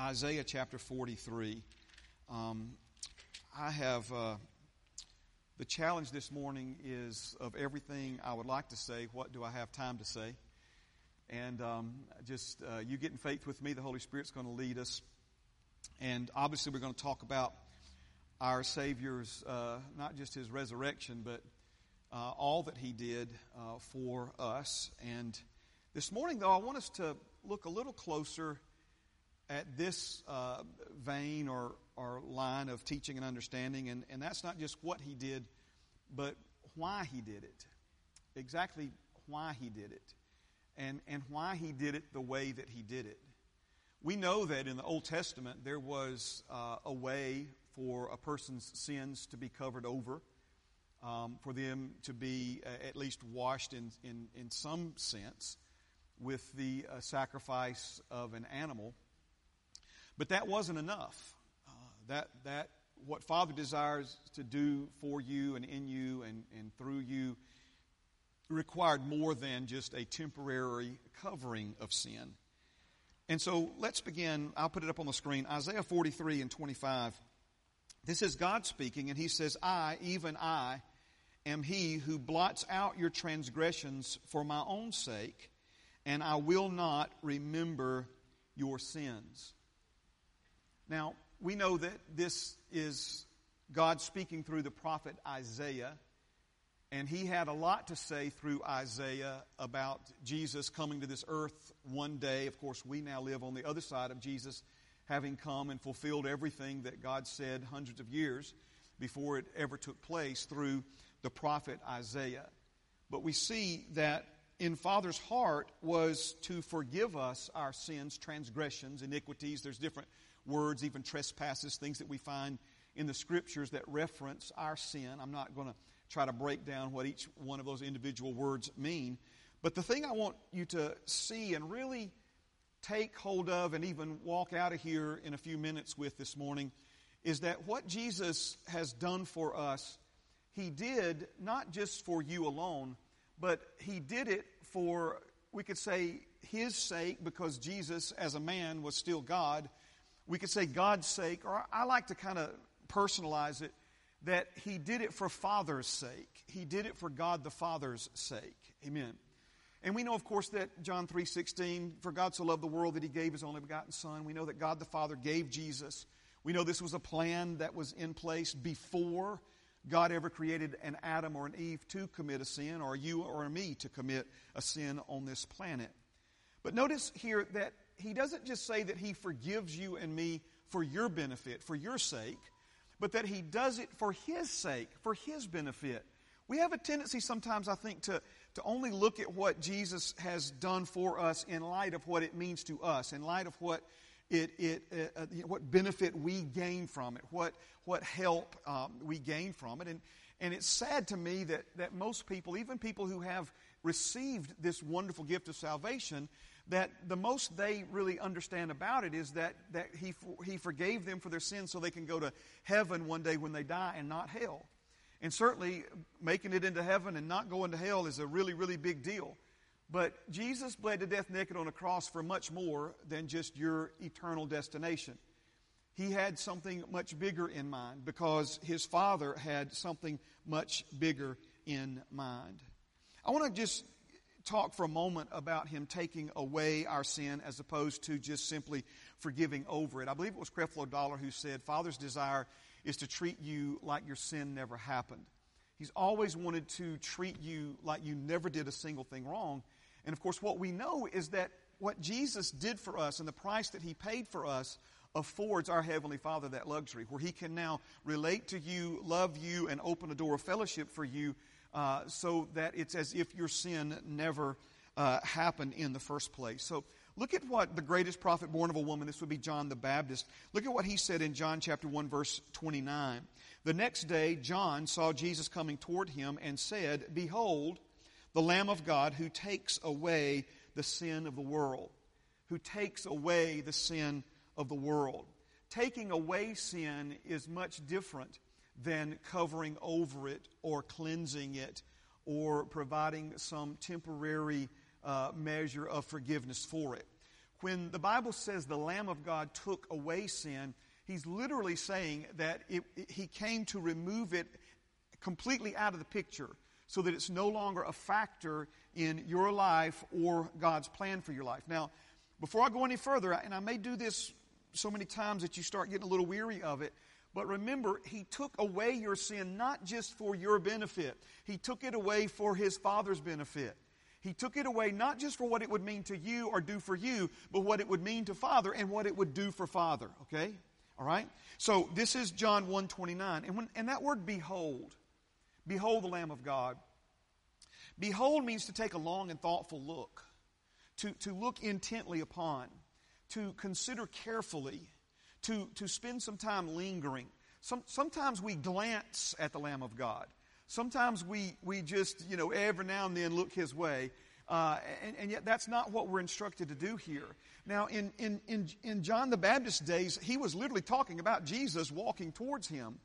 Isaiah chapter 43. Um, I have uh, the challenge this morning is of everything I would like to say, what do I have time to say? And um, just uh, you get in faith with me, the Holy Spirit's going to lead us. And obviously, we're going to talk about our Savior's, uh, not just his resurrection, but uh, all that he did uh, for us. And this morning, though, I want us to look a little closer at this uh, vein or, or line of teaching and understanding, and, and that's not just what he did, but why he did it. Exactly why he did it, and, and why he did it the way that he did it. We know that in the Old Testament there was uh, a way for a person's sins to be covered over, um, for them to be uh, at least washed in, in, in some sense with the uh, sacrifice of an animal. But that wasn't enough. Uh, that, that, what Father desires to do for you and in you and, and through you required more than just a temporary covering of sin. And so let's begin. I'll put it up on the screen. Isaiah 43 and 25. This is God speaking, and He says, I, even I, am He who blots out your transgressions for my own sake, and I will not remember your sins. Now, we know that this is God speaking through the prophet Isaiah, and he had a lot to say through Isaiah about Jesus coming to this earth one day. Of course, we now live on the other side of Jesus having come and fulfilled everything that God said hundreds of years before it ever took place through the prophet Isaiah. But we see that in Father's heart was to forgive us our sins, transgressions, iniquities. There's different words, even trespasses, things that we find in the scriptures that reference our sin. I'm not going to try to break down what each one of those individual words mean. But the thing I want you to see and really take hold of and even walk out of here in a few minutes with this morning is that what Jesus has done for us, He did not just for you alone, but He did it for, we could say, His sake because Jesus, as a man, was still God we could say God's sake, or I like to kind of personalize it that he did it for Father's sake. He did it for God the Father's sake. Amen. And we know, of course, that John 3.16, for God so loved the world that he gave his only begotten Son. We know that God the Father gave Jesus. We know this was a plan that was in place before God ever created an Adam or an Eve to commit a sin, or you or me to commit a sin on this planet. But notice here that he doesn't just say that he forgives you and me for your benefit, for your sake, but that he does it for his sake, for his benefit. We have a tendency sometimes, I think, to, to only look at what Jesus has done for us in light of what it means to us, in light of what it, it uh, uh what benefit we gain from it, what, what help um, we gain from it. And, and it's sad to me that, that most people, even people who have received this wonderful gift of salvation, that the most they really understand about it is that, that he, he forgave them for their sins so they can go to heaven one day when they die and not hell. And certainly, making it into heaven and not going to hell is a really, really big deal. But Jesus bled to death naked on a cross for much more than just your eternal destination. He had something much bigger in mind because his Father had something much bigger in mind. I want to just talk for a moment about him taking away our sin as opposed to just simply forgiving over it. I believe it was Creflo Dollar who said, Father's desire is to treat you like your sin never happened. He's always wanted to treat you like you never did a single thing wrong. And of course, what we know is that what Jesus did for us and the price that he paid for us affords our Heavenly Father that luxury, where He can now relate to you, love you, and open a door of fellowship for you uh, so that it's as if your sin never uh, happened in the first place. So look at what the greatest prophet born of a woman, this would be John the Baptist, look at what he said in John chapter 1, verse 29. The next day, John saw Jesus coming toward him and said, Behold, the Lamb of God who takes away the sin of the world. Who takes away the sin of the world. Taking away sin is much different than covering over it or cleansing it or providing some temporary uh, measure of forgiveness for it. when the Bible says the Lamb of God took away sin, he's literally saying that it, it, he came to remove it completely out of the picture so that it's no longer a factor in your life or God's plan for your life. Now, before I go any further, and I may do this so many times that you start getting a little weary of it, but remember, He took away your sin not just for your benefit, He took it away for His Father's benefit. He took it away not just for what it would mean to you or do for you, but what it would mean to Father and what it would do for Father. Okay? All right? So this is John 129. And, when, and that word behold, behold the Lamb of God. Behold means to take a long and thoughtful look, to, to look intently upon, to consider carefully, to, to spend some time lingering. Some, sometimes we glance at the Lamb of God. Sometimes we, we just, you know, every now and then look his way. Uh, and, and, yet that's not what we're instructed to do here. Now, in, in, in, in John the Baptist's days, he was literally talking about Jesus walking towards him.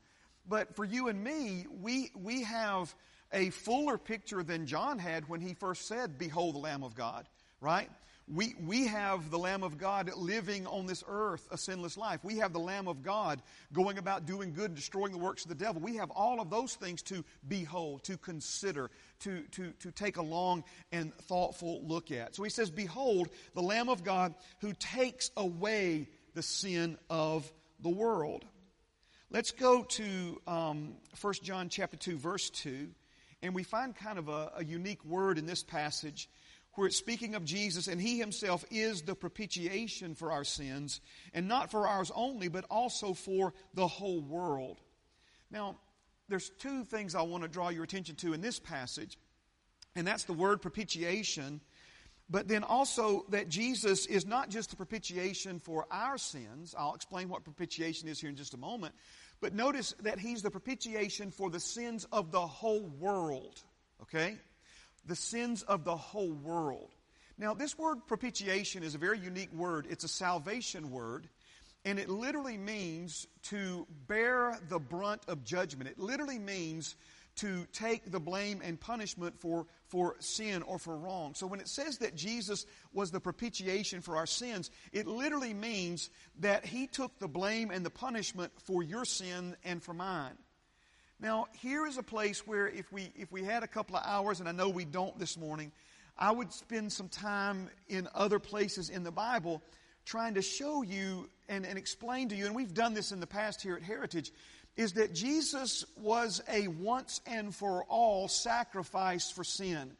But for you and me, we, we have a fuller picture than John had when he first said, Behold the Lamb of God, right? We, we have the Lamb of God living on this earth a sinless life. We have the Lamb of God going about doing good, and destroying the works of the devil. We have all of those things to behold, to consider, to, to, to take a long and thoughtful look at. So he says, Behold, the Lamb of God who takes away the sin of the world. Let's go to um, 1 John chapter 2, verse 2, and we find kind of a, a unique word in this passage where it's speaking of Jesus, and He Himself is the propitiation for our sins, and not for ours only, but also for the whole world. Now, there's two things I want to draw your attention to in this passage, and that's the word propitiation, but then also that Jesus is not just the propitiation for our sins. I'll explain what propitiation is here in just a moment. But notice that He's the propitiation for the sins of the whole world. Okay? The sins of the whole world. Now, this word propitiation is a very unique word. It's a salvation word, and it literally means to bear the brunt of judgment. It literally means to take the blame and punishment for, for sin or for wrong. So when it says that Jesus was the propitiation for our sins, it literally means that he took the blame and the punishment for your sin and for mine. Now, here is a place where if we, if we had a couple of hours, and I know we don't this morning, I would spend some time in other places in the Bible trying to show you and, and explain to you, and we've done this in the past here at Heritage, is that Jesus was a once and for all sacrifice for sin.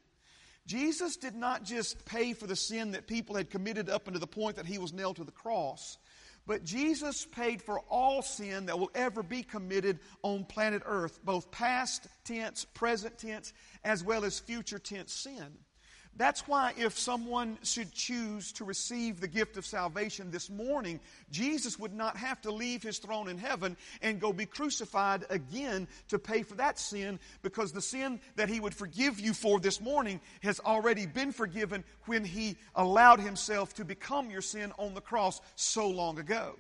Jesus did not just pay for the sin that people had committed up unto the point that he was nailed to the cross. But Jesus paid for all sin that will ever be committed on planet Earth, both past tense, present tense, as well as future tense sin. That's why, if someone should choose to receive the gift of salvation this morning, Jesus would not have to leave his throne in heaven and go be crucified again to pay for that sin because the sin that he would forgive you for this morning has already been forgiven when he allowed himself to become your sin on the cross so long ago.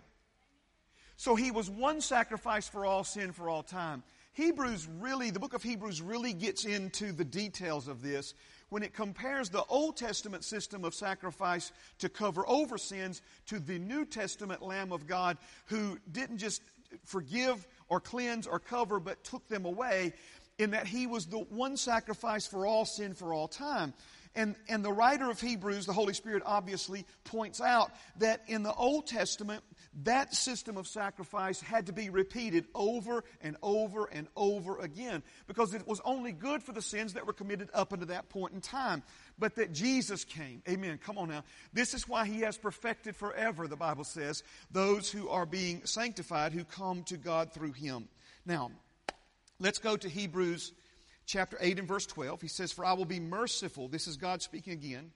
So he was one sacrifice for all sin for all time. Hebrews really, the book of Hebrews really gets into the details of this when it compares the Old Testament system of sacrifice to cover over sins to the New Testament Lamb of God who didn't just forgive or cleanse or cover but took them away in that he was the one sacrifice for all sin for all time. And, and the writer of Hebrews, the Holy Spirit obviously points out that in the Old Testament, that system of sacrifice had to be repeated over and over and over again because it was only good for the sins that were committed up until that point in time. But that Jesus came. Amen. Come on now. This is why he has perfected forever, the Bible says, those who are being sanctified who come to God through him. Now, let's go to Hebrews chapter 8 and verse 12. He says, For I will be merciful. This is God speaking again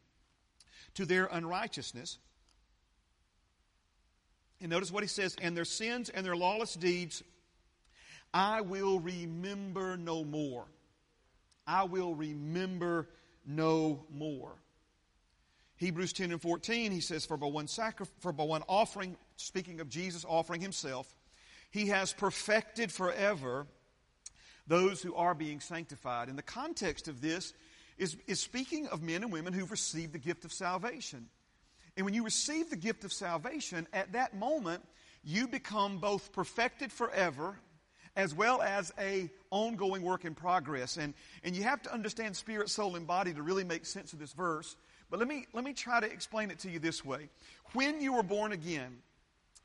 to their unrighteousness and notice what he says, and their sins and their lawless deeds I will remember no more. I will remember no more. Hebrews 10 and 14, he says, For by one, sacri- for by one offering, speaking of Jesus offering himself, he has perfected forever those who are being sanctified. And the context of this is, is speaking of men and women who've received the gift of salvation. And when you receive the gift of salvation, at that moment, you become both perfected forever as well as a ongoing work in progress. And, and you have to understand spirit, soul, and body to really make sense of this verse. But let me, let me try to explain it to you this way. When you were born again,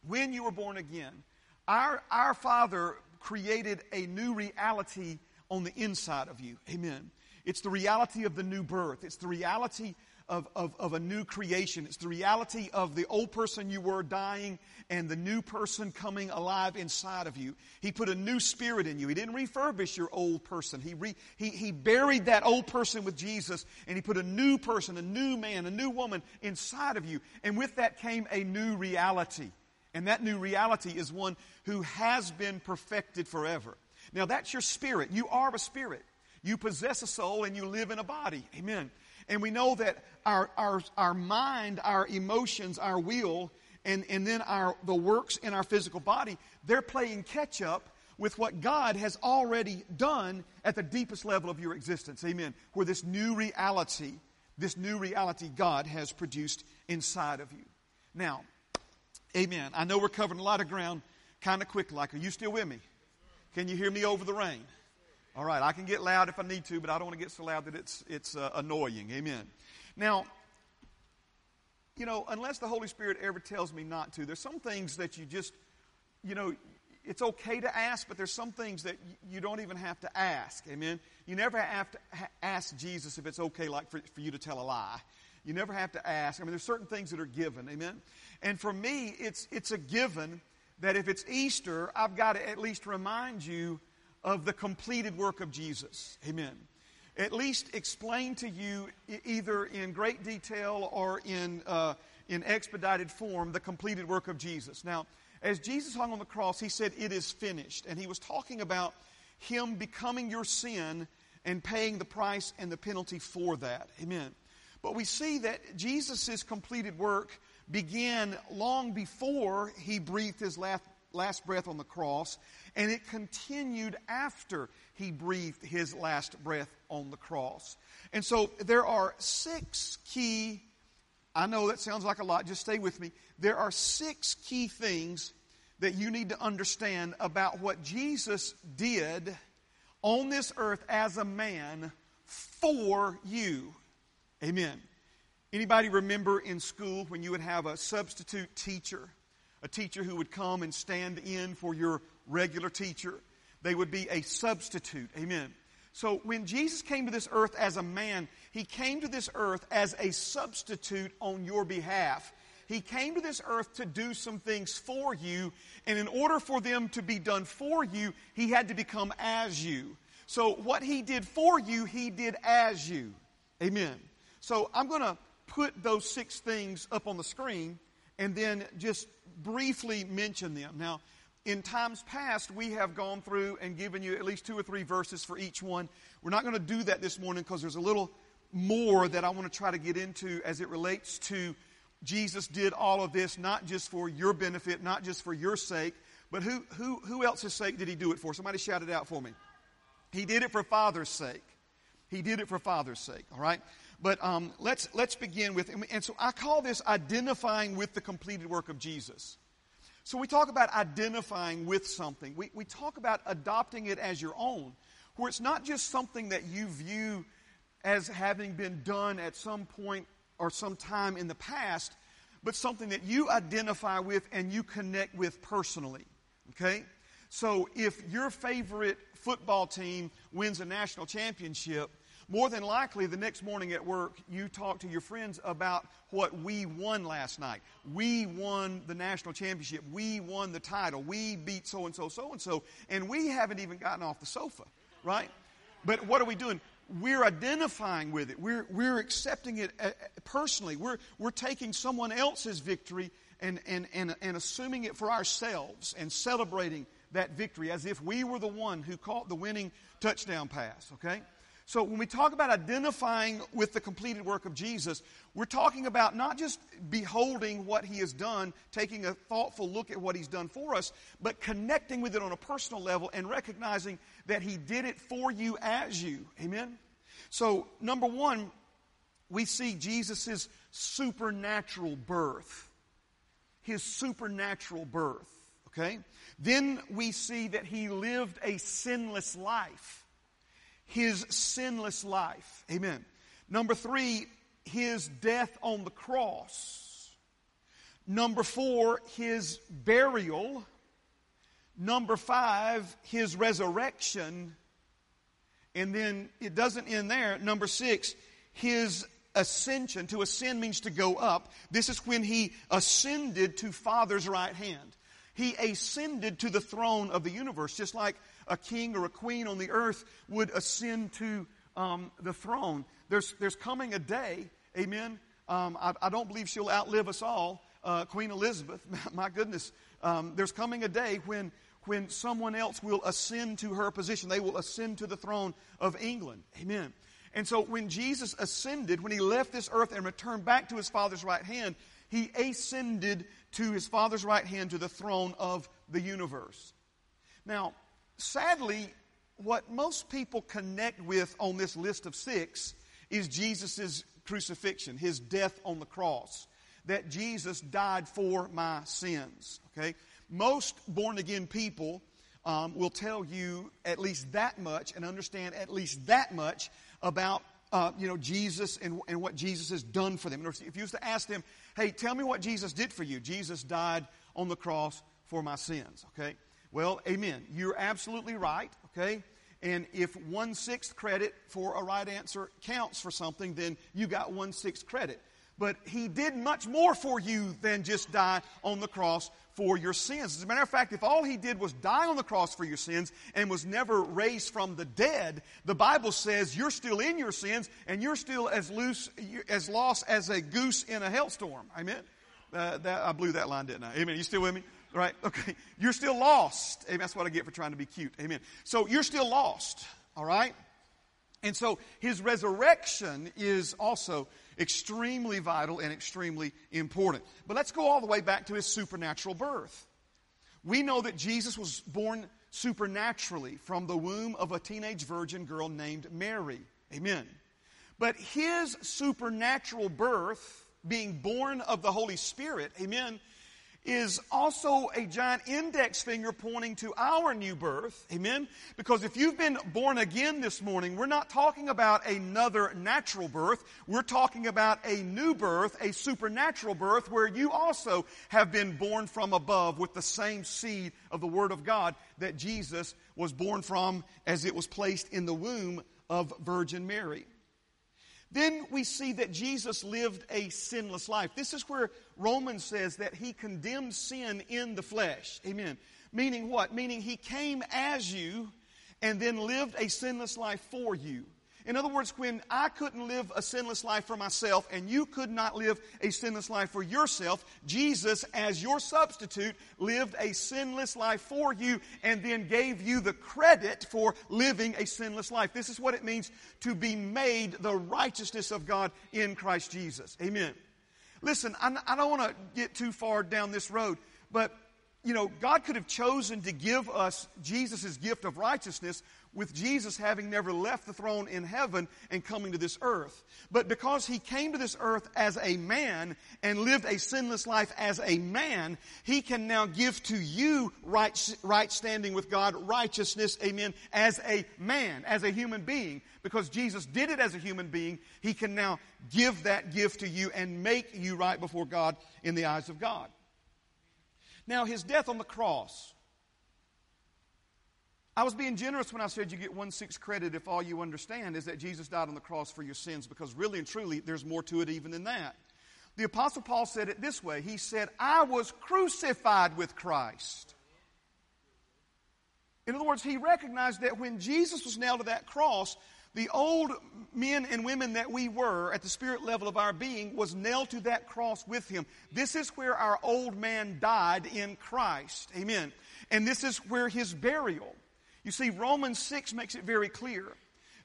when you were born again, our, our Father created a new reality on the inside of you. Amen. It's the reality of the new birth. It's the reality of, of, of, a new creation. It's the reality of the old person you were dying and the new person coming alive inside of you. He put a new spirit in you. He didn't refurbish your old person. He, re, he, he buried that old person with Jesus and he put a new person, a new man, a new woman inside of you. And with that came a new reality. And that new reality is one who has been perfected forever. Now that's your spirit. You are a spirit. You possess a soul and you live in a body. Amen. And we know that our, our, our mind, our emotions, our will, and, and then our, the works in our physical body, they're playing catch up with what God has already done at the deepest level of your existence. Amen. Where this new reality, this new reality God has produced inside of you. Now, amen. I know we're covering a lot of ground kind of quick like. Are you still with me? Can you hear me over the rain? All right, I can get loud if I need to, but I don't want to get so loud that it's, it's uh, annoying. Amen. Now, you know, unless the Holy Spirit ever tells me not to, there's some things that you just, you know, it's okay to ask, but there's some things that you don't even have to ask. Amen. You never have to ask Jesus if it's okay, like for, for you to tell a lie. You never have to ask. I mean, there's certain things that are given. Amen. And for me, it's it's a given that if it's Easter, I've got to at least remind you of the completed work of Jesus. Amen. At least explain to you, either in great detail or in, uh, in expedited form, the completed work of Jesus. Now, as Jesus hung on the cross, he said, It is finished. And he was talking about him becoming your sin and paying the price and the penalty for that. Amen. But we see that Jesus' completed work began long before he breathed his last, last breath on the cross, and it continued after he breathed his last breath on the cross. And so there are six key, I know that sounds like a lot, just stay with me. There are six key things that you need to understand about what Jesus did on this earth as a man for you. Amen. Anybody remember in school when you would have a substitute teacher? A teacher who would come and stand in for your regular teacher. They would be a substitute. Amen. So when Jesus came to this earth as a man, he came to this earth as a substitute on your behalf. He came to this earth to do some things for you, and in order for them to be done for you, he had to become as you. So what he did for you, he did as you. Amen. So I'm going to put those six things up on the screen and then just briefly mention them. Now, in times past, we have gone through and given you at least two or three verses for each one. We're not going to do that this morning because there's a little more that I want to try to get into as it relates to Jesus did all of this not just for your benefit, not just for your sake, but who, who, who else's sake did he do it for? Somebody shout it out for me. He did it for Father's sake. He did it for Father's sake, all right? But um, let's, let's begin with, and so I call this identifying with the completed work of Jesus. So we talk about identifying with something. We, we talk about adopting it as your own, where it's not just something that you view as having been done at some point or some time in the past, but something that you identify with and you connect with personally. Okay? So if your favorite football team wins a national championship, more than likely, the next morning at work, you talk to your friends about what we won last night. We won the national championship. We won the title. We beat so and so, so and so. And we haven't even gotten off the sofa, right? But what are we doing? We're identifying with it. We're, we're accepting it uh, uh, personally. We're, we're taking someone else's victory and, and, and, and assuming it for ourselves and celebrating that victory as if we were the one who caught the winning touchdown pass, okay? So when we talk about identifying with the completed work of Jesus, we're talking about not just beholding what he has done, taking a thoughtful look at what he's done for us, but connecting with it on a personal level and recognizing that he did it for you as you. Amen? So, number one, we see Jesus' supernatural birth. His supernatural birth. Okay? Then we see that he lived a sinless life. His sinless life. Amen. Number three, his death on the cross. Number four, his burial. Number five, his resurrection. And then it doesn't end there. Number six, his ascension. To ascend means to go up. This is when he ascended to Father's right hand. He ascended to the throne of the universe, just like a king or a queen on the earth would ascend to um, the throne. There's, there's coming a day, amen. Um, I, I, don't believe she'll outlive us all, uh, Queen Elizabeth. My goodness. Um, there's coming a day when, when someone else will ascend to her position. They will ascend to the throne of England. Amen. And so when Jesus ascended, when he left this earth and returned back to his Father's right hand, he ascended to his Father's right hand to the throne of the universe. Now, sadly, what most people connect with on this list of six is Jesus' crucifixion, his death on the cross. That Jesus died for my sins. Okay? Most born again people um, will tell you at least that much and understand at least that much about uh, you know Jesus and, and what Jesus has done for them. If you used to ask them, "Hey, tell me what Jesus did for you," Jesus died on the cross for my sins. Okay. Well, amen. You're absolutely right. Okay. And if one sixth credit for a right answer counts for something, then you got one sixth credit. But he did much more for you than just die on the cross for your sins. As a matter of fact, if all he did was die on the cross for your sins and was never raised from the dead, the Bible says you're still in your sins and you're still as loose, as lost as a goose in a hailstorm. Amen. Uh, that, I blew that line, didn't I? Amen. You still with me? Right? Okay. You're still lost. Amen. That's what I get for trying to be cute. Amen. So you're still lost. All right? And so his resurrection is also extremely vital and extremely important. But let's go all the way back to his supernatural birth. We know that Jesus was born supernaturally from the womb of a teenage virgin girl named Mary. Amen. But his supernatural birth, being born of the Holy Spirit, amen, is also a giant index finger pointing to our new birth. Amen? Because if you've been born again this morning, we're not talking about another natural birth. We're talking about a new birth, a supernatural birth, where you also have been born from above with the same seed of the Word of God that Jesus was born from as it was placed in the womb of Virgin Mary. Then we see that Jesus lived a sinless life. This is where Romans says that he condemned sin in the flesh. Amen. Meaning what? Meaning he came as you and then lived a sinless life for you. In other words, when I couldn't live a sinless life for myself and you could not live a sinless life for yourself, Jesus, as your substitute, lived a sinless life for you and then gave you the credit for living a sinless life. This is what it means to be made the righteousness of God in Christ Jesus. Amen. Listen, I don't want to get too far down this road, but you know, God could have chosen to give us Jesus' gift of righteousness with Jesus having never left the throne in heaven and coming to this earth. But because he came to this earth as a man and lived a sinless life as a man, he can now give to you right, right standing with God, righteousness, amen, as a man, as a human being. Because Jesus did it as a human being, he can now give that gift to you and make you right before God in the eyes of God. Now, his death on the cross I was being generous when I said you get one sixth credit if all you understand is that Jesus died on the cross for your sins, because really and truly, there's more to it even than that. The Apostle Paul said it this way He said, I was crucified with Christ. In other words, he recognized that when Jesus was nailed to that cross, the old men and women that we were at the spirit level of our being was nailed to that cross with him. This is where our old man died in Christ. Amen. And this is where his burial you see, Romans 6 makes it very clear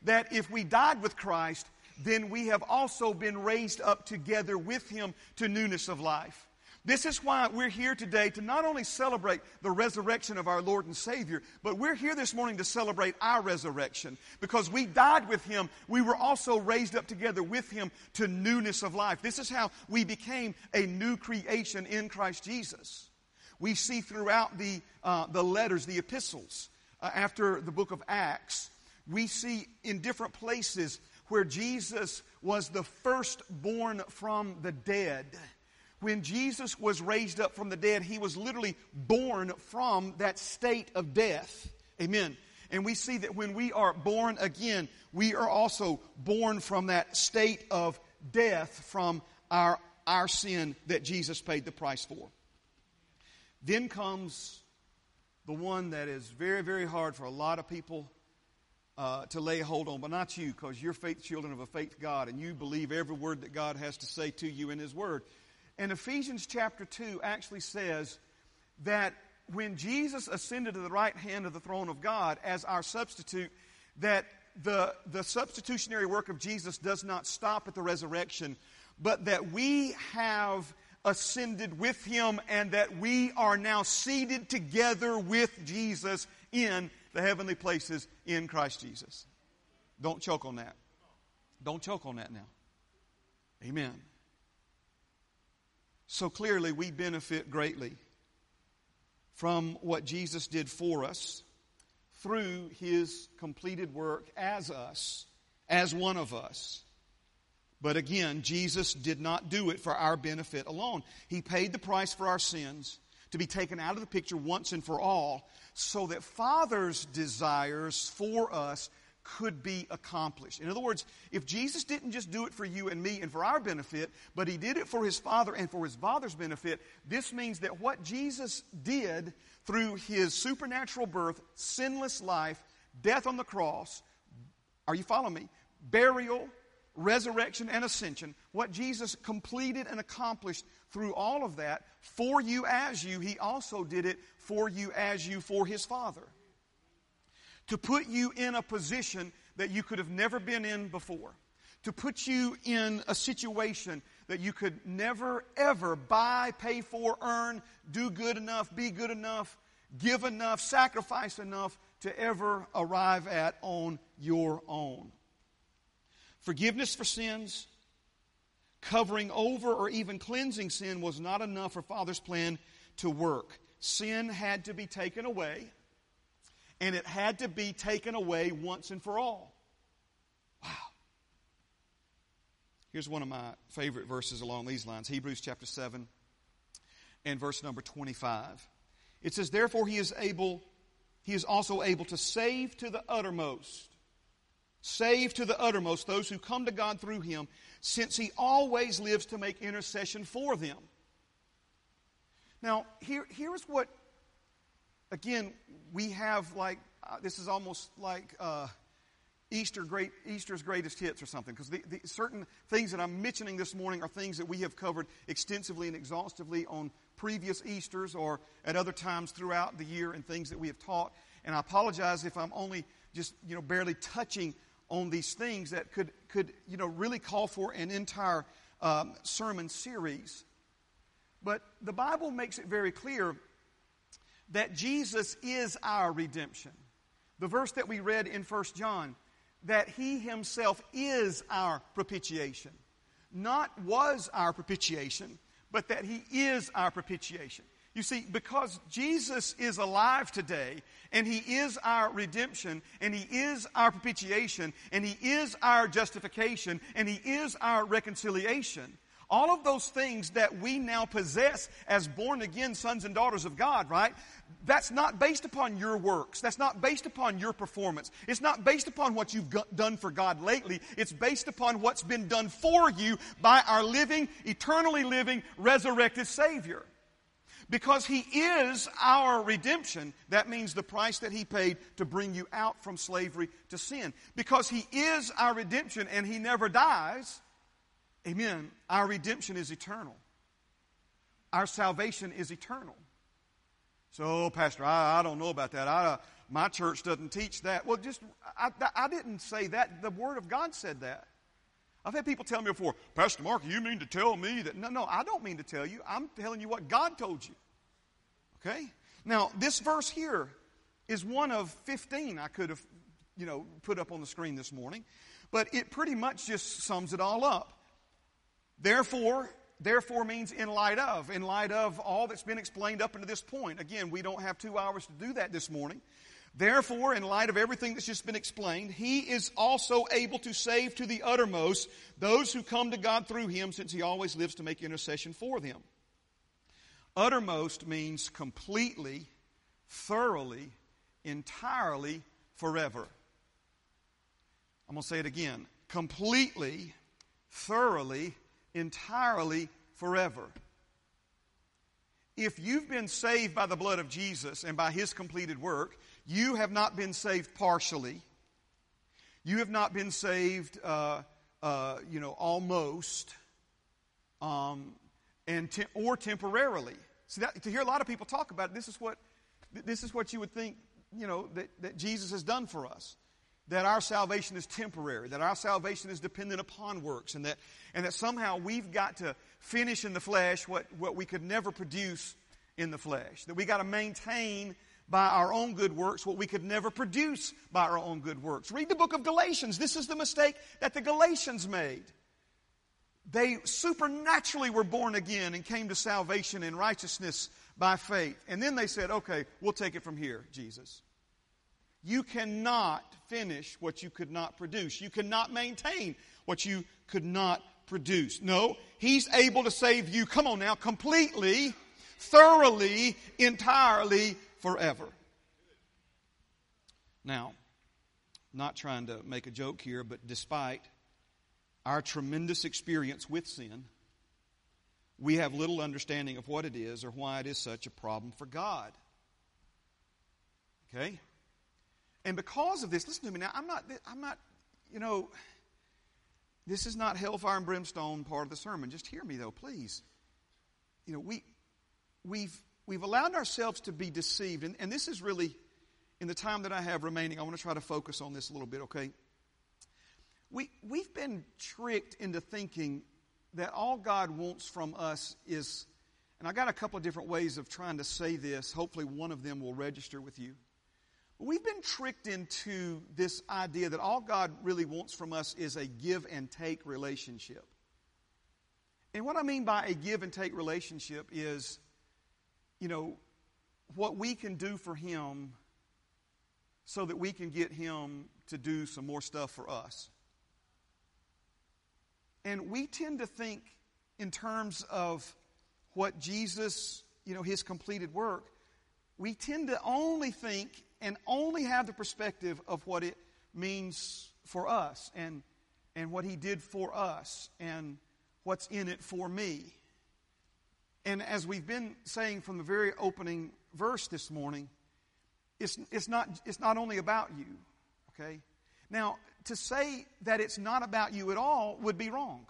that if we died with Christ, then we have also been raised up together with him to newness of life. This is why we're here today to not only celebrate the resurrection of our Lord and Savior, but we're here this morning to celebrate our resurrection. Because we died with Him, we were also raised up together with Him to newness of life. This is how we became a new creation in Christ Jesus. We see throughout the, uh, the letters, the epistles, uh, after the book of Acts, we see in different places where Jesus was the firstborn from the dead when Jesus was raised up from the dead, he was literally born from that state of death. Amen. And we see that when we are born again, we are also born from that state of death from our, our sin that Jesus paid the price for. Then comes the one that is very, very hard for a lot of people uh, to lay hold on, but not you, because you're faith children of a faith God, and you believe every word that God has to say to you in His Word. And Ephesians chapter 2 actually says that when Jesus ascended to the right hand of the throne of God as our substitute, that the, the substitutionary work of Jesus does not stop at the resurrection, but that we have ascended with him and that we are now seated together with Jesus in the heavenly places in Christ Jesus. Don't choke on that. Don't choke on that now. Amen. So clearly, we benefit greatly from what Jesus did for us through his completed work as us, as one of us. But again, Jesus did not do it for our benefit alone. He paid the price for our sins to be taken out of the picture once and for all so that Father's desires for us could be accomplished. In other words, if Jesus didn't just do it for you and me and for our benefit, but he did it for his Father and for his Father's benefit, this means that what Jesus did through his supernatural birth, sinless life, death on the cross, are you following me? Burial, resurrection, and ascension, what Jesus completed and accomplished through all of that for you as you, he also did it for you as you for his Father to put you in a position that you could have never been in before, to put you in a situation that you could never, ever buy, pay for, earn, do good enough, be good enough, give enough, sacrifice enough to ever arrive at on your own. Forgiveness for sins, covering over or even cleansing sin was not enough for Father's plan to work. Sin had to be taken away and it had to be taken away once and for all. Wow. Here's one of my favorite verses along these lines Hebrews chapter 7 and verse number 25. It says, Therefore, he is able, he is also able to save to the uttermost. Save to the uttermost those who come to God through him, since he always lives to make intercession for them. Now, here, here's what again, we have like, uh, this is almost like uh, Easter great, Easter's greatest hits or something, because the, the certain things that I'm mentioning this morning are things that we have covered extensively and exhaustively on previous Easters or at other times throughout the year and things that we have taught. And I apologize if I'm only just, you know, barely touching on these things that could, could you know, really call for an entire um, sermon series. But the Bible makes it very clear that Jesus is our redemption. The verse that we read in 1 John, that he himself is our propitiation. Not was our propitiation, but that he is our propitiation. You see, because Jesus is alive today, and He is our redemption, and He is our propitiation, and He is our justification, and He is our reconciliation, all of those things that we now possess as born again sons and daughters of God, right? That's not based upon your works. That's not based upon your performance. It's not based upon what you've done for God lately. It's based upon what's been done for you by our living, eternally living, resurrected Savior. Because He is our redemption, that means the price that He paid to bring you out from slavery to sin. Because He is our redemption and He never dies, Amen. Our redemption is eternal. Our salvation is eternal. So, Pastor, I, I don't know about that. I, uh, my church doesn't teach that. Well, just, I, I didn't say that. The Word of God said that. I've had people tell me before, Pastor Mark, you mean to tell me that? No, no, I don't mean to tell you. I'm telling you what God told you. Okay? Now, this verse here is one of 15 I could have, you know, put up on the screen this morning, but it pretty much just sums it all up. Therefore, therefore means in light of, in light of all that's been explained up until this point. Again, we don't have two hours to do that this morning. Therefore, in light of everything that's just been explained, he is also able to save to the uttermost those who come to God through him, since he always lives to make intercession for them. Uttermost means completely, thoroughly, entirely, forever. I'm going to say it again. Completely, thoroughly, entirely, forever. If you've been saved by the blood of Jesus and by his completed work, you have not been saved partially. You have not been saved, uh, uh, you know, almost, um, and te- or temporarily. See, that, to hear a lot of people talk about it, this is what this is what you would think, you know, that, that Jesus has done for us. That our salvation is temporary, that our salvation is dependent upon works, and that and that somehow we've got to finish in the flesh what, what we could never produce in the flesh. That we got to maintain by our own good works what we could never produce by our own good works. Read the book of Galatians. This is the mistake that the Galatians made. They supernaturally were born again and came to salvation and righteousness by faith. And then they said, okay, we'll take it from here, Jesus. You cannot finish what you could not produce. You cannot maintain what you could not produce. No, He's able to save you, come on now, completely, thoroughly, entirely, forever. Now, not trying to make a joke here, but despite our tremendous experience with sin, we have little understanding of what it is or why it is such a problem for God. Okay? And because of this, listen to me now, I'm not, I'm not, you know, this is not hellfire and brimstone part of the sermon. Just hear me though, please. You know, we, we've we've allowed ourselves to be deceived. And, and this is really, in the time that I have remaining, I want to try to focus on this a little bit, okay? We, we've been tricked into thinking that all God wants from us is, and I got a couple of different ways of trying to say this. Hopefully, one of them will register with you. But we've been tricked into this idea that all God really wants from us is a give and take relationship. And what I mean by a give and take relationship is you know, what we can do for Him so that we can get Him to do some more stuff for us. And we tend to think in terms of what Jesus, you know, His completed work. We tend to only think and only have the perspective of what it means for us and, and what He did for us and what's in it for me. And as we've been saying from the very opening verse this morning, it's, it's, not, it's not only about you, okay? Now, to say that it's not about you at all would be wrong.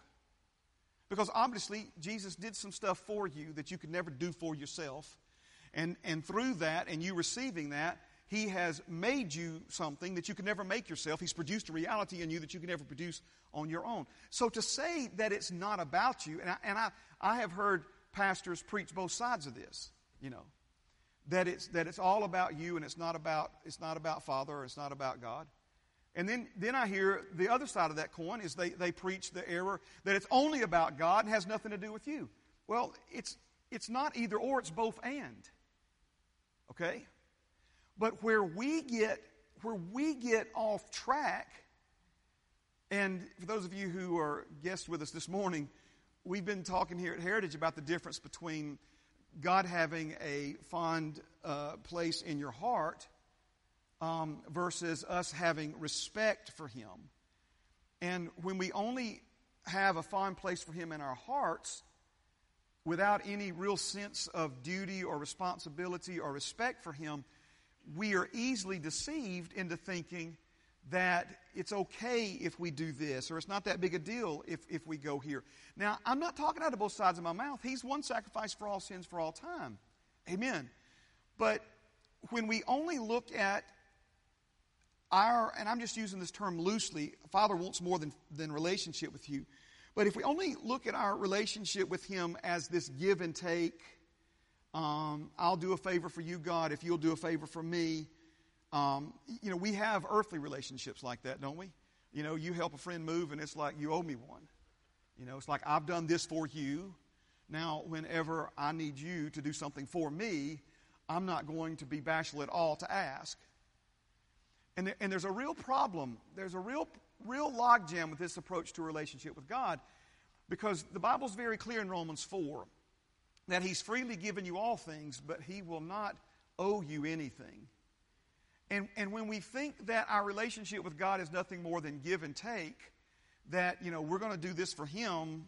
Because obviously, Jesus did some stuff for you that you could never do for yourself. And, and through that, and you receiving that, He has made you something that you could never make yourself. He's produced a reality in you that you can never produce on your own. So to say that it's not about you, and I, and I, I have heard pastors preach both sides of this, you know. That it's, that it's all about you and it's not about, it's not about Father or it's not about God. And then, then I hear the other side of that coin is they, they preach the error that it's only about God and has nothing to do with you. Well, it's, it's not either or, it's both and. Okay? But where we get, where we get off track, and for those of you who are guests with us this morning, we've been talking here at Heritage about the difference between God having a fond uh, place in your heart um, versus us having respect for Him. And when we only have a fond place for Him in our hearts without any real sense of duty or responsibility or respect for Him, we are easily deceived into thinking that it's okay if we do this, or it's not that big a deal if, if we go here. Now, I'm not talking out of both sides of my mouth. He's one sacrifice for all sins for all time. Amen. But when we only look at our, and I'm just using this term loosely, Father wants more than, than relationship with you. But if we only look at our relationship with Him as this give and take, um, I'll do a favor for you, God, if you'll do a favor for me. Um, you know, we have earthly relationships like that, don't we? You know, you help a friend move and it's like you owe me one. You know, it's like I've done this for you. Now, whenever I need you to do something for me, I'm not going to be bashful at all to ask. And, and there's a real problem. There's a real, real logjam with this approach to a relationship with God because the Bible's very clear in Romans 4 that He's freely given you all things, but He will not owe you anything. And, and when we think that our relationship with God is nothing more than give and take, that, you know, we're going to do this for Him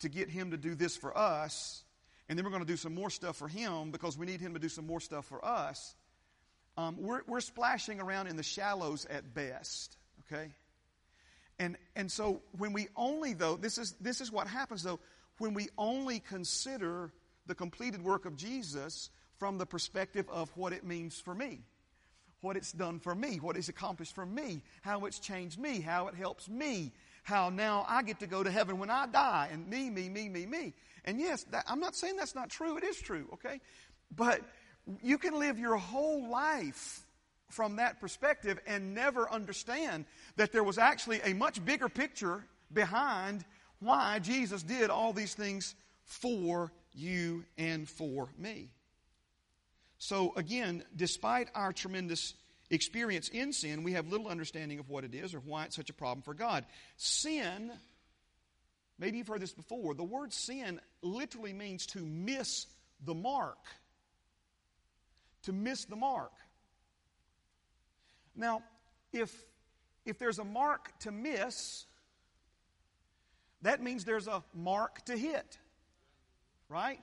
to get Him to do this for us, and then we're going to do some more stuff for Him because we need Him to do some more stuff for us, um, we're, we're splashing around in the shallows at best, okay? And, and so when we only, though, this is, this is what happens, though, when we only consider the completed work of Jesus from the perspective of what it means for me, what it's done for me, what it's accomplished for me, how it's changed me, how it helps me, how now I get to go to heaven when I die, and me, me, me, me, me. And yes, that, I'm not saying that's not true. It is true, okay? But you can live your whole life from that perspective and never understand that there was actually a much bigger picture behind why Jesus did all these things for you and for me. So, again, despite our tremendous experience in sin, we have little understanding of what it is or why it's such a problem for God. Sin, maybe you've heard this before, the word sin literally means to miss the mark. To miss the mark. Now, if, if there's a mark to miss, that means there's a mark to hit, right?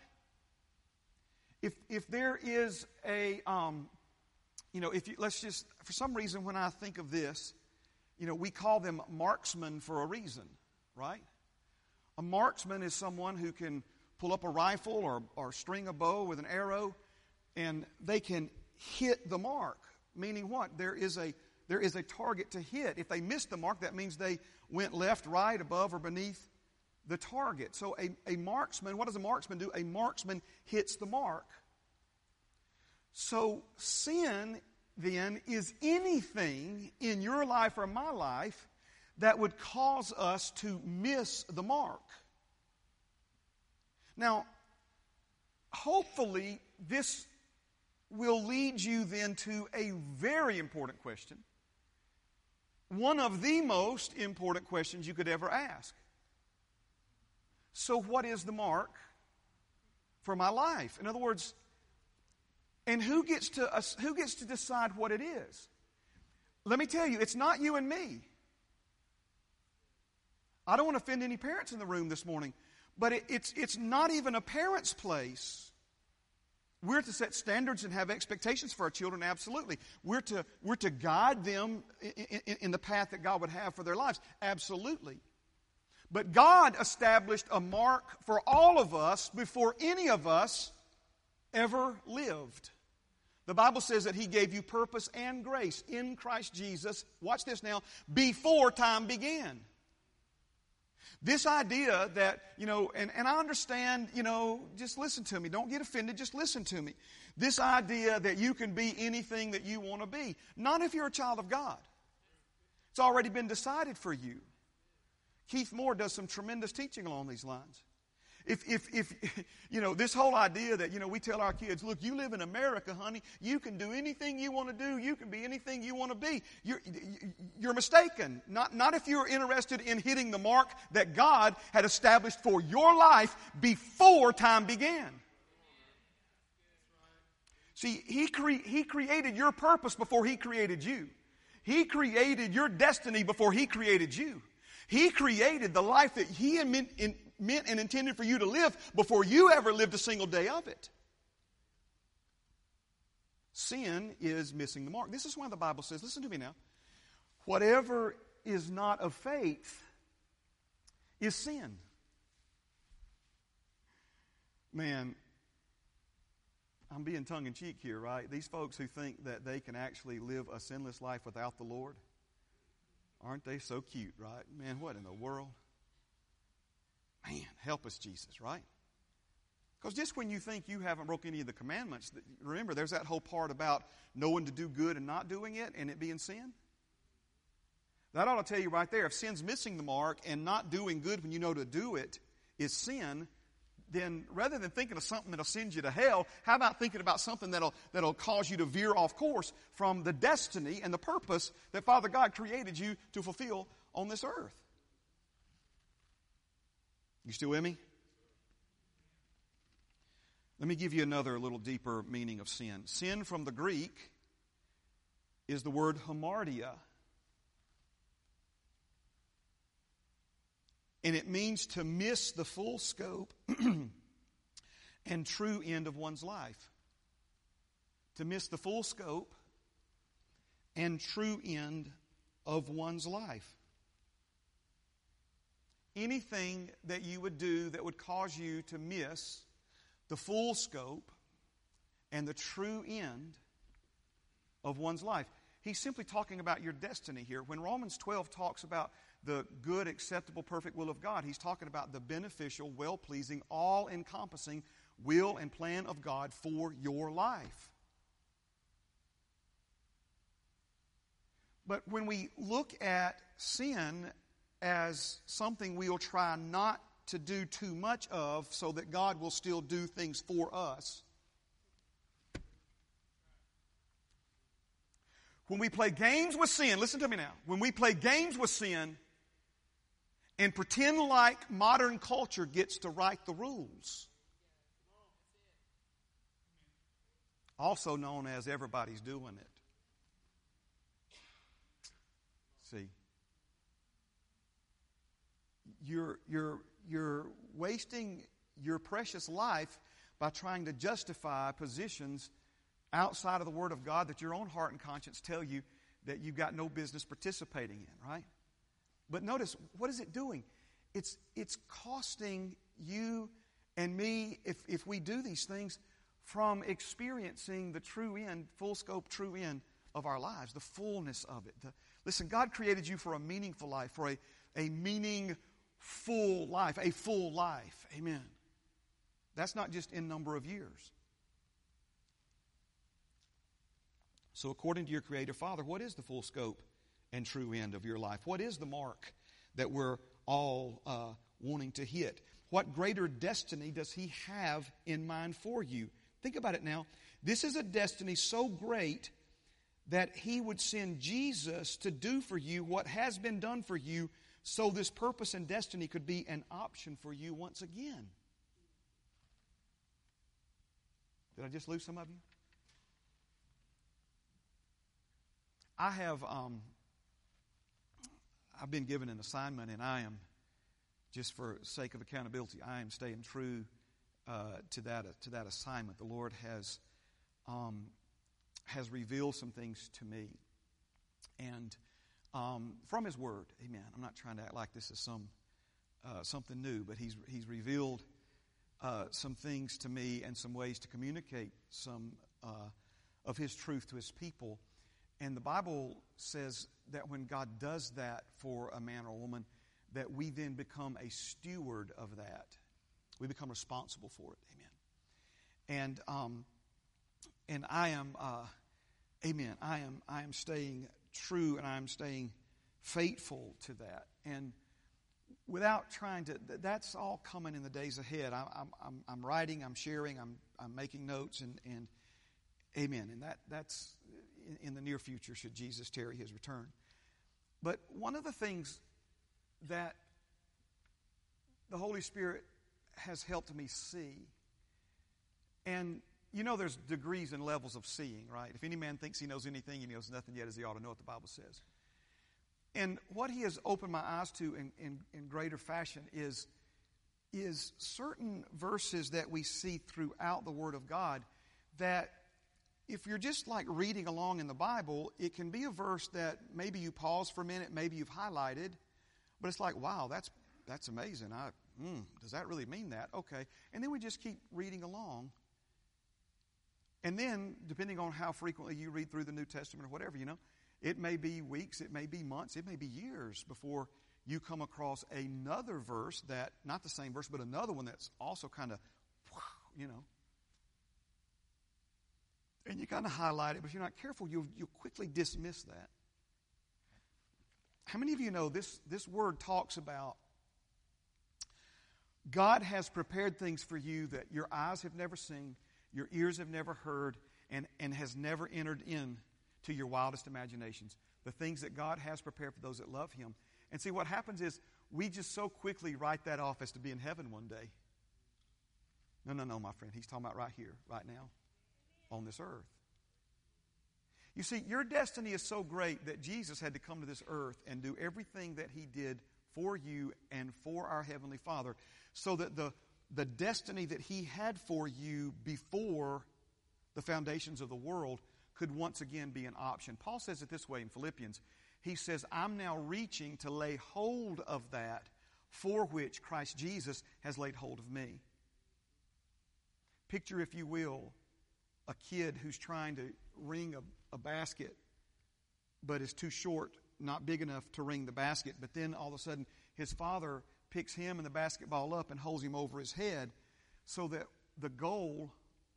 If, if there is a, um, you know, if you, let's just, for some reason, when I think of this, you know, we call them marksmen for a reason, right? A marksman is someone who can pull up a rifle or, or string a bow with an arrow and they can hit the mark. Meaning what? There is a there is a target to hit. If they miss the mark, that means they went left, right, above, or beneath the target. So a, a marksman, what does a marksman do? A marksman hits the mark. So sin then is anything in your life or my life that would cause us to miss the mark. Now, hopefully, this will lead you then to a very important question. One of the most important questions you could ever ask. So, what is the mark for my life? In other words, and who gets to, who gets to decide what it is? Let me tell you, it's not you and me. I don't want to offend any parents in the room this morning, but it, it's, it's not even a parent's place we're to set standards and have expectations for our children, absolutely. We're to, we're to guide them in, in, in, the path that God would have for their lives, absolutely. But God established a mark for all of us before any of us ever lived. The Bible says that He gave you purpose and grace in Christ Jesus. Watch this now, before time began. This idea that, you know, and, and I understand, you know, just listen to me. Don't get offended, just listen to me. This idea that you can be anything that you want to be. Not if you're a child of God. It's already been decided for you. Keith Moore does some tremendous teaching along these lines. If, if, if, you know, this whole idea that, you know, we tell our kids, look, you live in America, honey. You can do anything you want to do. You can be anything you want to be. You're, you're mistaken. Not, not if you're interested in hitting the mark that God had established for your life before time began. See, he, cre- he created your purpose before He created you. He created your destiny before He created you. He created the life that He meant and intended for you to live before you ever lived a single day of it. Sin is missing the mark. This is why the Bible says, listen to me now, whatever is not of faith is sin. Man, I'm being tongue in cheek here, right? These folks who think that they can actually live a sinless life without the Lord, aren't they so cute, right? Man, what in the world? Man, help us, Jesus, right? Because just when you think you haven't broken any of the commandments, remember, there's that whole part about knowing to do good and not doing it and it being sin. That ought to tell you right there if sin's missing the mark and not doing good when you know to do it is sin, then rather than thinking of something that'll send you to hell, how about thinking about something that'll, that'll cause you to veer off course from the destiny and the purpose that Father God created you to fulfill on this earth? You still with me? Let me give you another little deeper meaning of sin. Sin from the Greek is the word hamartia. And it means to miss the full scope and true end of one's life. To miss the full scope and true end of one's life. Anything that you would do that would cause you to miss the full scope and the true end of one's life. He's simply talking about your destiny here. When Romans 12 talks about the good, acceptable, perfect will of God. He's talking about the beneficial, well pleasing, all encompassing will and plan of God for your life. But when we look at sin as something we'll try not to do too much of so that God will still do things for us, when we play games with sin, listen to me now. When we play games with sin, and pretend like modern culture gets to write the rules. Also known as everybody's doing it. See, you're, you're, you're wasting your precious life by trying to justify positions outside of the Word of God that your own heart and conscience tell you that you've got no business participating in, right? But notice, what is it doing? It's, it's costing you and me, if, if we do these things, from experiencing the true end, full scope, true end of our lives, the fullness of it. The, listen, God created you for a meaningful life, for a, a meaningful life, a full life. Amen. That's not just in number of years. So, according to your Creator Father, what is the full scope and true end of your life? What is the mark that we're all uh, wanting to hit? What greater destiny does He have in mind for you? Think about it now. This is a destiny so great that He would send Jesus to do for you what has been done for you so this purpose and destiny could be an option for you once again. Did I just lose some of you? I have um, I've been given an assignment, and I am, just for sake of accountability, I am staying true uh, to that to that assignment. The Lord has um, has revealed some things to me, and um, from His Word, Amen. I'm not trying to act like this is some uh, something new, but He's He's revealed uh, some things to me and some ways to communicate some uh, of His truth to His people. And the Bible says that when God does that for a man or a woman, that we then become a steward of that. We become responsible for it. Amen. And um, and I am, uh, amen. I am I am staying true and I am staying faithful to that. And without trying to, that's all coming in the days ahead. I, am I'm, I'm writing, I'm sharing, I'm, I'm making notes, and, and amen. And that, that's in, the near future, should Jesus tarry his return. But one of the things that the Holy Spirit has helped me see, and you know there's degrees and levels of seeing, right? If any man thinks he knows anything, he knows nothing yet as he ought to know what the Bible says. And what he has opened my eyes to in, in, in greater fashion is, is certain verses that we see throughout the Word of God that if you're just like reading along in the Bible, it can be a verse that maybe you pause for a minute, maybe you've highlighted, but it's like, wow, that's that's amazing. I, mm, does that really mean that? Okay, and then we just keep reading along. And then, depending on how frequently you read through the New Testament or whatever, you know, it may be weeks, it may be months, it may be years before you come across another verse that, not the same verse, but another one that's also kind of, you know. And you kind of highlight it, but if you're not careful, you'll, you'll quickly dismiss that. How many of you know this, this word talks about God has prepared things for you that your eyes have never seen, your ears have never heard, and, and has never entered in to your wildest imaginations. The things that God has prepared for those that love Him. And see, what happens is we just so quickly write that off as to be in heaven one day. No, no, no, my friend. He's talking about right here, right now, on this earth. You see, your destiny is so great that Jesus had to come to this earth and do everything that He did for you and for our Heavenly Father so that the, the destiny that He had for you before the foundations of the world could once again be an option. Paul says it this way in Philippians. He says, I'm now reaching to lay hold of that for which Christ Jesus has laid hold of me. Picture, if you will, a kid who's trying to ring a, a basket, but is too short, not big enough to ring the basket. But then all of a sudden, his father picks him and the basketball up and holds him over his head so that the goal,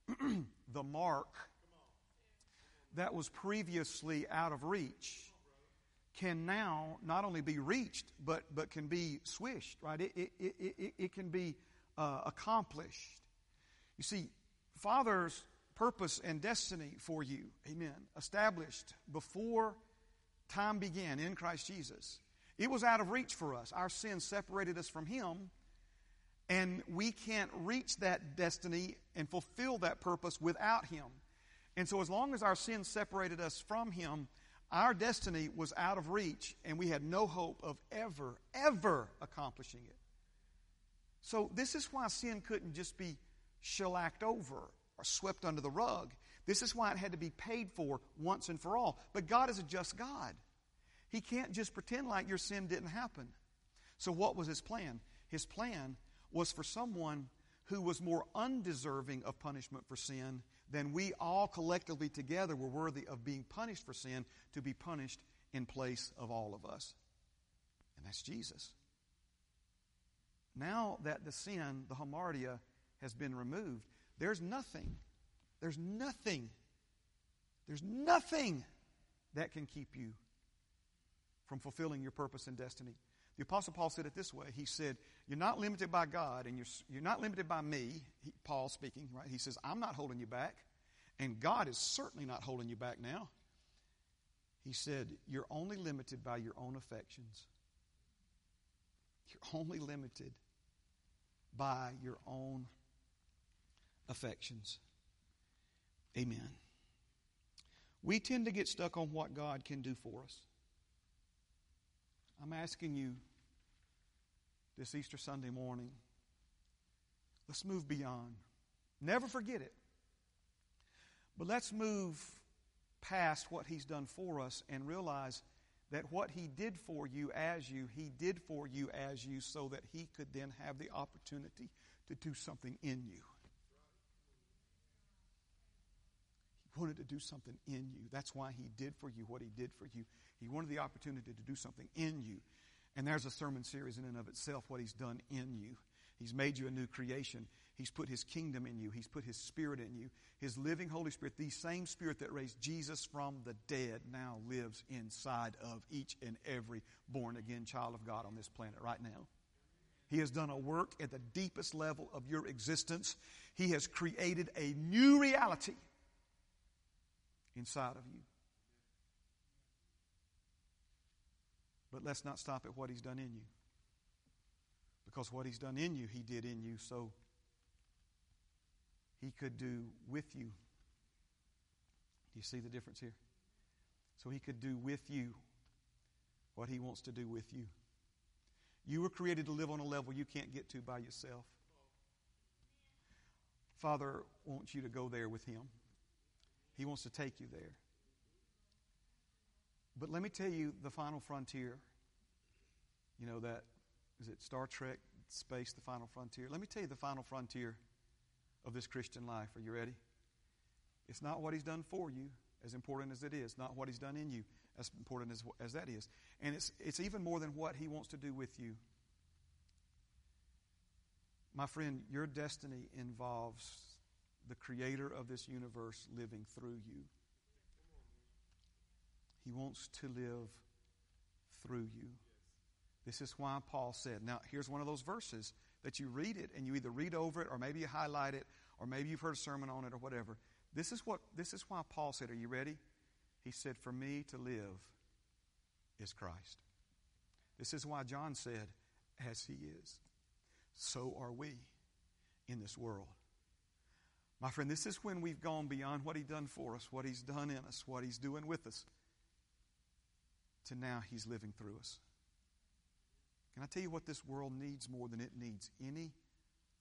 the mark that was previously out of reach, can now not only be reached, but, but can be swished, right? It, it, it, it, it can be uh, accomplished. You see, Father's purpose and destiny for you, amen, established before time began in Christ Jesus. It was out of reach for us. Our sin separated us from Him, and we can't reach that destiny and fulfill that purpose without Him. And so, as long as our sin separated us from Him, our destiny was out of reach, and we had no hope of ever, ever accomplishing it. So, this is why sin couldn't just be shellacked over swept under the rug. This is why it had to be paid for once and for all. But God is a just God. He can't just pretend like your sin didn't happen. So, what was His plan? His plan was for someone who was more undeserving of punishment for sin than we all collectively together were worthy of being punished for sin to be punished in place of all of us. And that's Jesus. Now that the sin, the hamartia, has been removed, there's nothing, there's nothing, there's nothing that can keep you from fulfilling your purpose and destiny. The Apostle Paul said it this way. He said, You're not limited by God and you're, you're not limited by me. He, Paul speaking, right? He says, I'm not holding you back. And God is certainly not holding you back now. He said, You're only limited by your own affections. You're only limited by your own affections. Amen. We tend to get stuck on what God can do for us. I'm asking you this Easter Sunday morning, let's move beyond. Never forget it. But let's move past what He's done for us and realize that what He did for you as you, He did for you as you so that He could then have the opportunity to do something in you. He wanted to do something in you. That's why He did for you what He did for you. He wanted the opportunity to do something in you. And there's a sermon series in and of itself, what He's done in you. He's made you a new creation. He's put His kingdom in you. He's put His Spirit in you. His living Holy Spirit, the same Spirit that raised Jesus from the dead, now lives inside of each and every born again child of God on this planet right now. He has done a work at the deepest level of your existence. He has created a new reality inside of you. But let's not stop at what He's done in you. Because what He's done in you, He did in you so He could do with you. Do you see the difference here? So He could do with you what He wants to do with you. You were created to live on a level you can't get to by yourself. Father wants you to go there with Him. He wants to take you there. But let me tell you the final frontier. You know that is it Star Trek space, the final frontier? Let me tell you the final frontier of this Christian life. Are you ready? It's not what He's done for you, as important as it is, not what He's done in you, as important as, as that is. And it's, it's even more than what He wants to do with you. My friend, your destiny involves the creator of this universe living through you. He wants to live through you. This is why Paul said, now here's one of those verses that you read it and you either read over it or maybe you highlight it or maybe you've heard a sermon on it or whatever. This is what this is why Paul said, Are you ready? He said, For me to live is Christ. This is why John said, As he is, so are we in this world. My friend, this is when we've gone beyond what he's done for us, what he's done in us, what he's doing with us, to now he's living through us. Can I tell you what this world needs more than it needs any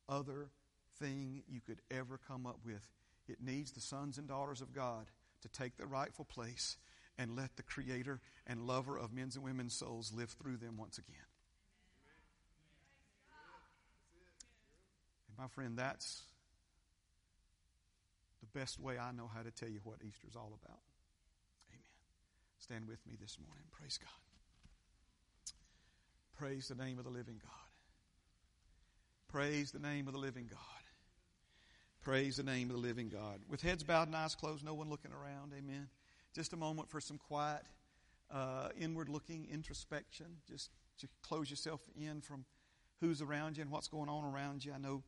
other thing you could ever come up with? It needs the sons and daughters of God to take their rightful place and let the creator and lover of men's and women's souls live through them once again. And my friend, that's the best way I know how to tell you what Easter's all about. Amen. Stand with me this morning. Praise God. Praise the name of the living God. Praise the name of the living God. Praise the name of the living God. With heads bowed and eyes closed, no one looking around. Amen. Just a moment for some quiet, uh, inward looking introspection. Just to close yourself in from who's around you and what's going on around you. I know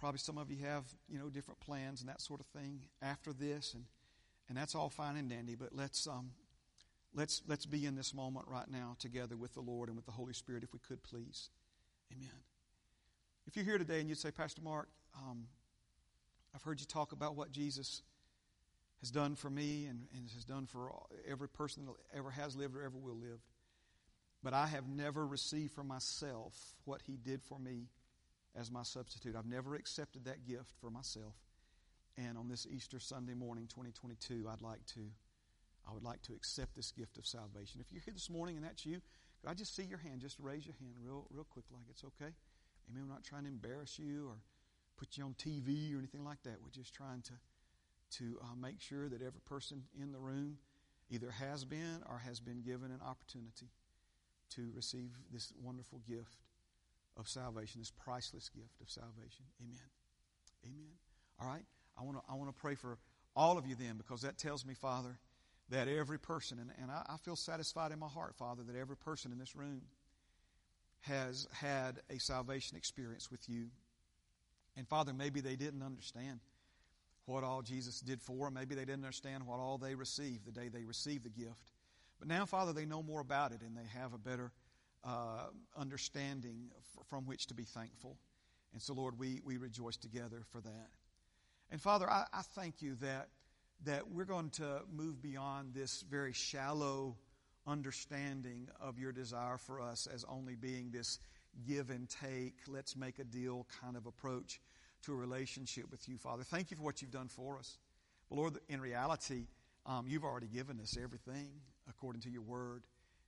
probably some of you have, you know, different plans and that sort of thing after this, and, and that's all fine and dandy, but let's, um, let's, let's be in this moment right now together with the Lord and with the Holy Spirit, if we could, please. Amen. If you're here today and you'd say, Pastor Mark, um, I've heard you talk about what Jesus has done for me and, and has done for every person that ever has lived or ever will live. But I have never received for myself what he did for me as my substitute. I've never accepted that gift for myself. And on this Easter Sunday morning, 2022, I'd like to, I would like to accept this gift of salvation. If you're here this morning and that's you, could I just see your hand? Just raise your hand real, real quick, like it's okay. Amen. We're not trying to embarrass you or put you on TV or anything like that. We're just trying to to uh, make sure that every person in the room either has been or has been given an opportunity to receive this wonderful gift of salvation, this priceless gift of salvation. Amen. Amen. All right. I want to I want to pray for all of you then because that tells me, Father, that every person, and, and I, I feel satisfied in my heart, Father, that every person in this room has had a salvation experience with you. And Father, maybe they didn't understand what all Jesus did for them. Maybe they didn't understand what all they received the day they received the gift. But now, Father, they know more about it and they have a better uh, understanding from which to be thankful. And so, Lord, we, we rejoice together for that. And Father, I, I thank you that, that we're going to move beyond this very shallow understanding of your desire for us as only being this give and take, let's make a deal kind of approach to a relationship with you, Father. Thank you for what you've done for us. But Lord, in reality, um, you've already given us everything according to your word.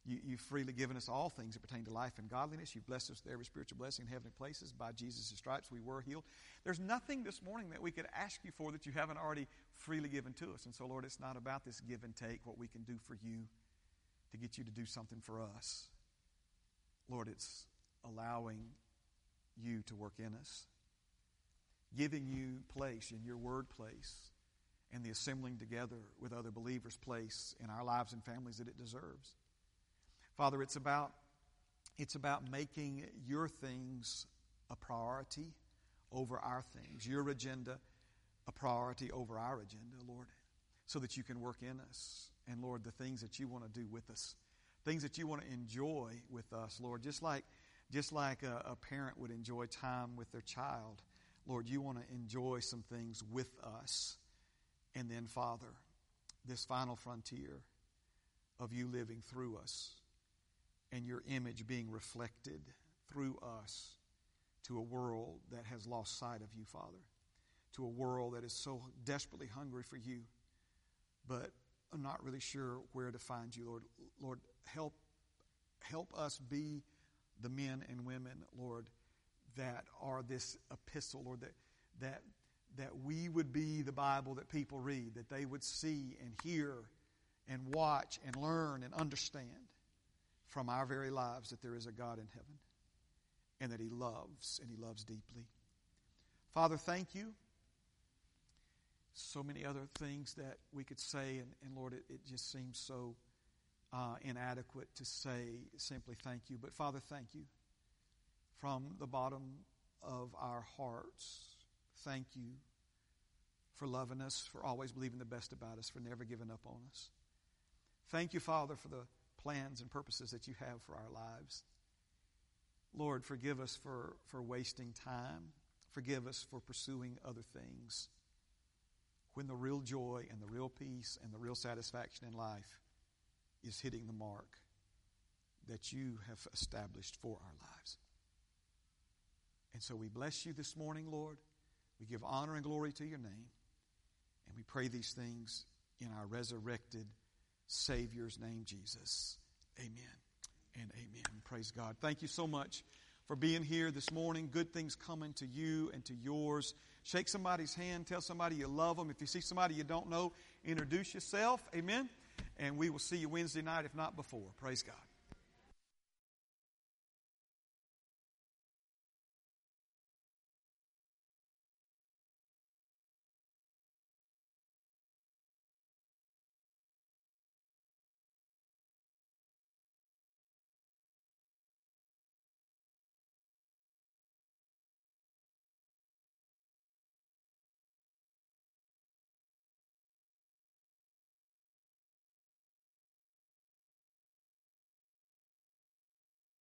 You, have freely given us all things that pertain to life and godliness. You've blessed us with every spiritual blessing in heavenly places. By Jesus' stripes, we were healed. There's nothing this morning that we could ask you for that you haven't already freely given to us. And so, Lord, it's not about this give and take, what we can do for you to get you to do something for us. Lord, it's allowing you to work in us, giving you place in your word place, and the assembling together with other believers place in our lives and families that it deserves. Father, it's about, it's about making your things a priority over our things, your agenda a priority over our agenda, Lord, so that you can work in us. And Lord, the things that you want to do with us, things that you want to enjoy with us, Lord, just like, just like a, a parent would enjoy time with their child, Lord, you want to enjoy some things with us. And then, Father, this final frontier of you living through us and your image being reflected through us to a world that has lost sight of you, Father, to a world that is so desperately hungry for you, but I'm not really sure where to find you, Lord. Lord, help help us be the men and women, Lord, that are this epistle, Lord, that that that we would be the Bible that people read, that they would see and hear and watch and learn and understand from our very lives that there is a God in heaven and that He loves and He loves deeply. Father, thank you. So many other things that we could say, and, and Lord, it, it, just seems so uh, inadequate to say simply thank you. But Father, thank you from the bottom of our hearts. Thank you for loving us, for always believing the best about us, for never giving up on us. Thank you, Father, for the plans and purposes that you have for our lives. Lord, forgive us for, for wasting time. Forgive us for pursuing other things when the real joy and the real peace and the real satisfaction in life is hitting the mark that you have established for our lives. And so we bless you this morning, Lord. We give honor and glory to your name. And we pray these things in our resurrected Savior's name, Jesus. Amen and amen. Praise God. Thank you so much for being here this morning. Good things coming to you and to yours. Shake somebody's hand. Tell somebody you love them. If you see somebody you don't know, introduce yourself. Amen. And we will see you Wednesday night, if not before. Praise God.